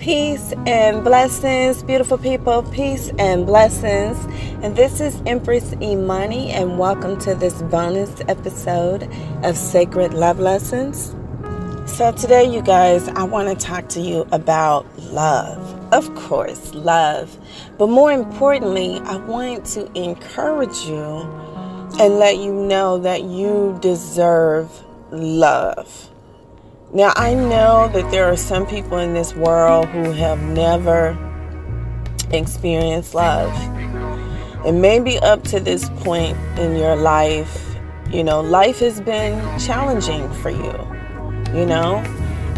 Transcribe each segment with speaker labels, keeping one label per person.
Speaker 1: Peace and blessings, beautiful people. Peace and blessings. And this is Empress Imani, and welcome to this bonus episode of Sacred Love Lessons. So, today, you guys, I want to talk to you about love. Of course, love. But more importantly, I want to encourage you and let you know that you deserve love. Now, I know that there are some people in this world who have never experienced love. And maybe up to this point in your life, you know, life has been challenging for you. You know,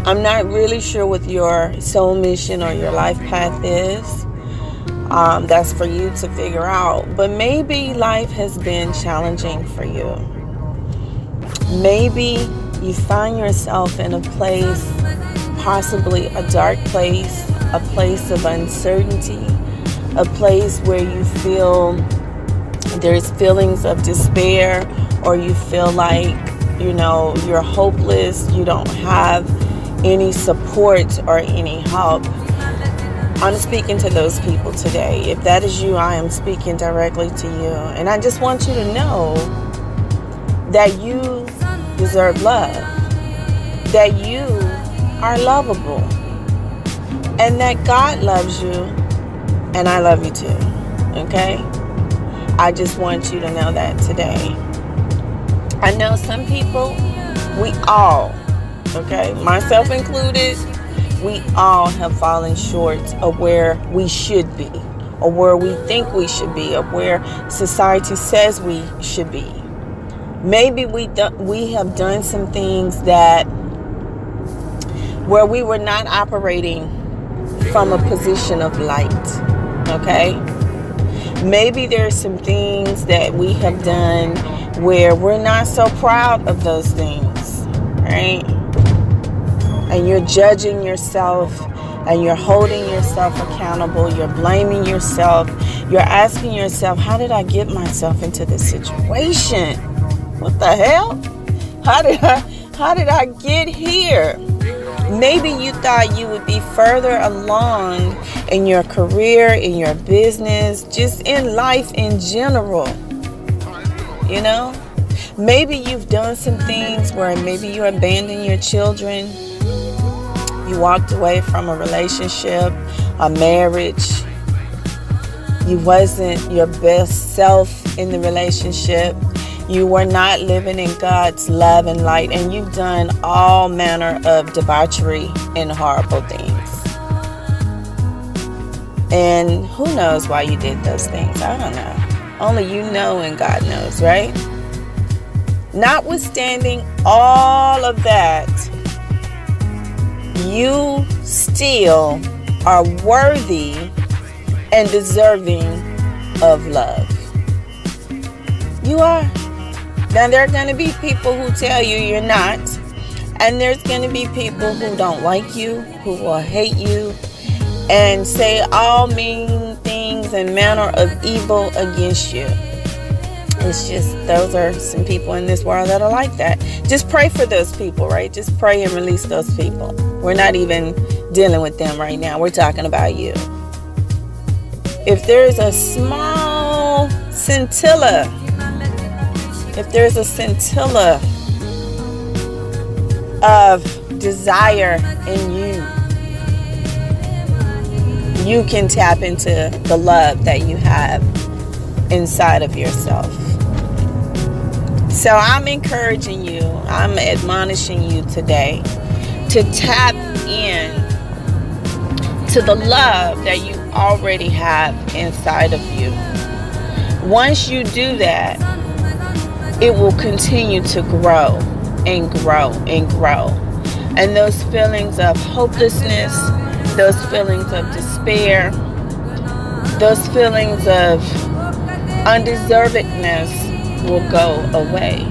Speaker 1: I'm not really sure what your soul mission or your life path is. Um, that's for you to figure out. But maybe life has been challenging for you. Maybe you find yourself in a place, possibly a dark place, a place of uncertainty, a place where you feel there's feelings of despair, or you feel like, you know, you're hopeless, you don't have any support or any help. I'm speaking to those people today. If that is you, I am speaking directly to you. And I just want you to know that you deserve love, that you are lovable, and that God loves you, and I love you too. Okay? I just want you to know that today. I know some people, we all, okay, myself included, we all have fallen short of where we should be, or where we think we should be, or where society says we should be maybe we do, we have done some things that where we were not operating from a position of light okay? Maybe there's some things that we have done where we're not so proud of those things right? And you're judging yourself and you're holding yourself accountable you're blaming yourself you're asking yourself how did i get myself into this situation what the hell? How did I how did I get here? Maybe you thought you would be further along in your career, in your business, just in life in general. You know? Maybe you've done some things where maybe you abandoned your children. You walked away from a relationship, a marriage. You wasn't your best self in the relationship you were not living in God's love and light, and you've done all manner of debauchery and horrible things. And who knows why you did those things? I don't know. Only you know and God knows, right? Notwithstanding all of that, you still are worthy and deserving of love. You are. Now, there are going to be people who tell you you're not. And there's going to be people who don't like you, who will hate you, and say all mean things and manner of evil against you. It's just, those are some people in this world that are like that. Just pray for those people, right? Just pray and release those people. We're not even dealing with them right now. We're talking about you. If there's a small scintilla if there's a scintilla of desire in you, you can tap into the love that you have inside of yourself. So I'm encouraging you, I'm admonishing you today to tap in to the love that you already have inside of you. Once you do that, it will continue to grow and grow and grow. And those feelings of hopelessness, those feelings of despair, those feelings of undeservedness will go away.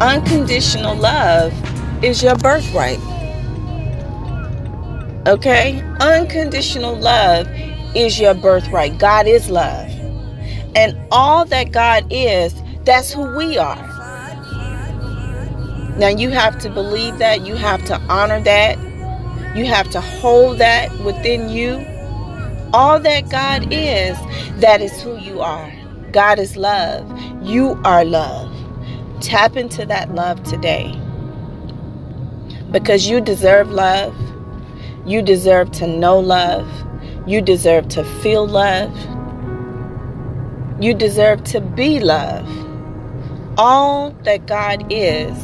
Speaker 1: Unconditional love is your birthright. Okay? Unconditional love is your birthright. God is love. And all that God is that's who we are. Now you have to believe that, you have to honor that, You have to hold that within you. All that God is, that is who you are. God is love. You are love. Tap into that love today. Because you deserve love. You deserve to know love. You deserve to feel love. You deserve to be love. All that God is,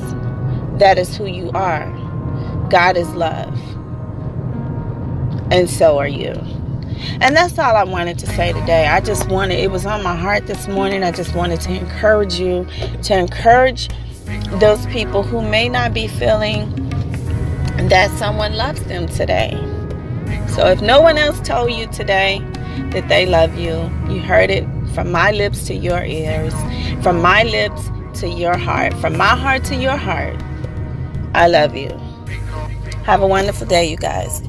Speaker 1: that is who you are. God is love. And so are you. And that's all I wanted to say today. I just wanted, it was on my heart this morning. I just wanted to encourage you, to encourage those people who may not be feeling that someone loves them today. So if no one else told you today that they love you, you heard it from my lips to your ears, from my lips to your heart, from my heart to your heart. I love you. Have a wonderful day, you guys.